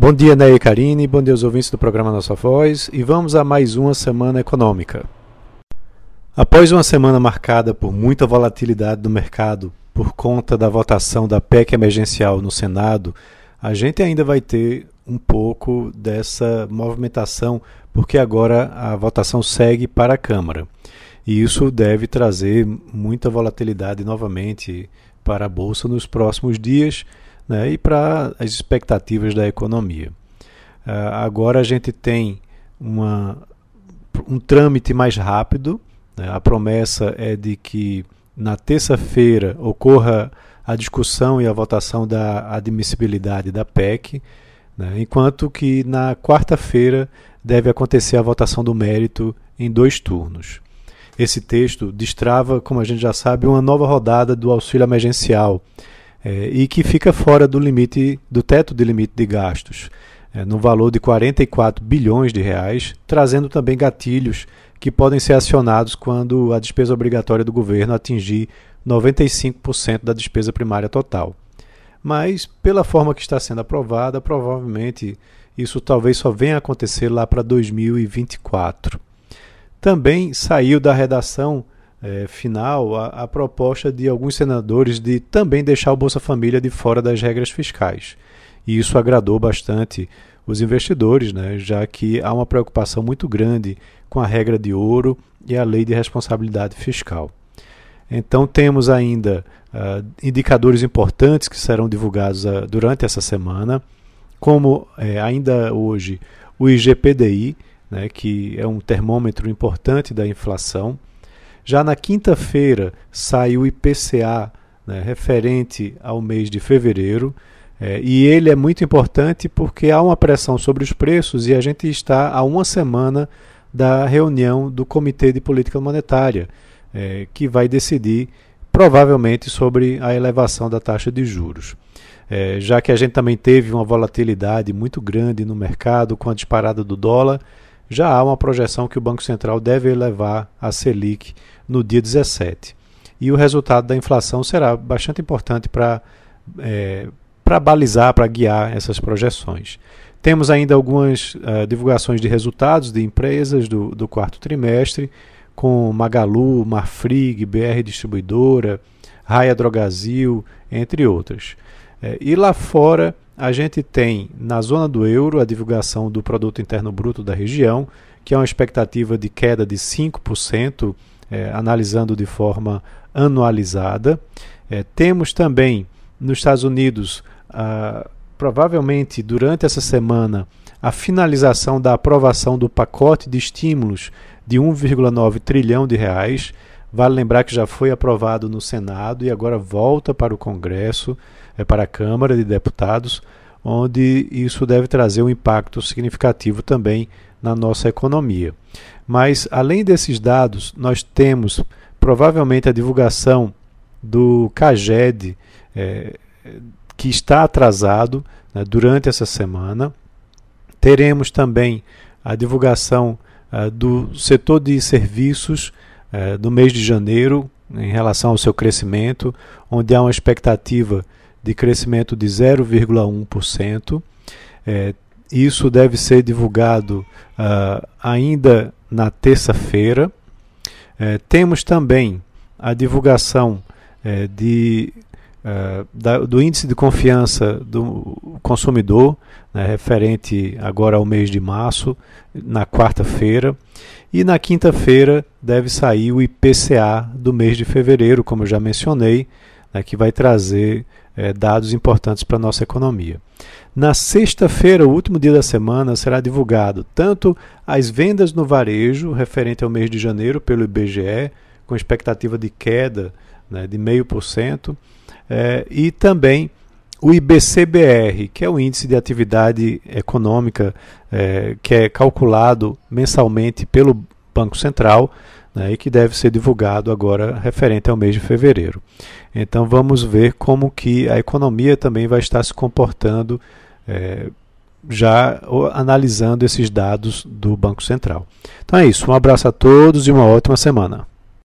Bom dia, Ney e Karine, bom dia aos ouvintes do programa Nossa Voz e vamos a mais uma semana econômica. Após uma semana marcada por muita volatilidade do mercado por conta da votação da PEC emergencial no Senado, a gente ainda vai ter um pouco dessa movimentação, porque agora a votação segue para a Câmara. E isso deve trazer muita volatilidade novamente para a Bolsa nos próximos dias né, e para as expectativas da economia. Uh, agora a gente tem uma, um trâmite mais rápido, né, a promessa é de que na terça-feira ocorra a discussão e a votação da admissibilidade da PEC, né, enquanto que na quarta-feira deve acontecer a votação do mérito em dois turnos. Esse texto destrava, como a gente já sabe, uma nova rodada do auxílio emergencial é, e que fica fora do limite do teto de limite de gastos, é, no valor de 44 bilhões de reais, trazendo também gatilhos que podem ser acionados quando a despesa obrigatória do governo atingir 95% da despesa primária total. Mas, pela forma que está sendo aprovada, provavelmente isso talvez só venha a acontecer lá para 2024. Também saiu da redação eh, final a, a, proposta de alguns senadores de também deixar o Bolsa Família de fora das regras fiscais. E isso agradou bastante os investidores, né, já que há uma preocupação muito grande com a regra de ouro e a lei de responsabilidade fiscal. Então temos ainda uh, indicadores importantes que serão divulgados uh, durante essa semana, como uh, ainda hoje o IGPDI, né, que é um termômetro importante da inflação. Já na quinta-feira sai o IPCA, né, referente ao mês de fevereiro, é, e ele é muito importante porque há uma pressão sobre os preços e a gente está a uma semana da reunião do Comitê de Política Monetária é, que vai decidir provavelmente sobre a elevação da taxa de juros. É, já que a gente também teve uma volatilidade muito grande no mercado com a disparada do dólar, já há uma projeção que o Banco Central deve elevar a Selic no dia 17. E o resultado da inflação será bastante importante para é, balizar, para guiar essas projeções. Temos ainda algumas uh, divulgações de resultados de empresas do, do quarto trimestre com Magalu, Marfrig, BR Distribuidora, Raia Drogazil, entre outras. É, e lá fora, a gente tem na zona do euro a divulgação do Produto Interno Bruto da região, que é uma expectativa de queda de 5%, é, analisando de forma anualizada. É, temos também nos Estados Unidos, ah, provavelmente durante essa semana, a finalização da aprovação do pacote de estímulos de 1,9 trilhão de reais. Vale lembrar que já foi aprovado no Senado e agora volta para o Congresso, é, para a Câmara de Deputados, onde isso deve trazer um impacto significativo também na nossa economia. Mas, além desses dados, nós temos provavelmente a divulgação do CAGED, é, que está atrasado né, durante essa semana. Teremos também a divulgação uh, do setor de serviços uh, do mês de janeiro, em relação ao seu crescimento, onde há uma expectativa de crescimento de 0,1%. É, isso deve ser divulgado uh, ainda na terça-feira. É, temos também a divulgação é, de, uh, da, do índice de confiança do consumidor, né, referente agora ao mês de março, na quarta-feira. E na quinta-feira deve sair o IPCA do mês de fevereiro, como eu já mencionei, né, que vai trazer é, dados importantes para a nossa economia. Na sexta-feira, o último dia da semana, será divulgado tanto as vendas no varejo, referente ao mês de janeiro, pelo IBGE, com expectativa de queda né, de 0,5%, é, e também o IBCBR, que é o índice de atividade econômica é, que é calculado mensalmente pelo Banco Central né, e que deve ser divulgado agora referente ao mês de fevereiro. Então vamos ver como que a economia também vai estar se comportando é, já analisando esses dados do Banco Central. Então é isso, um abraço a todos e uma ótima semana.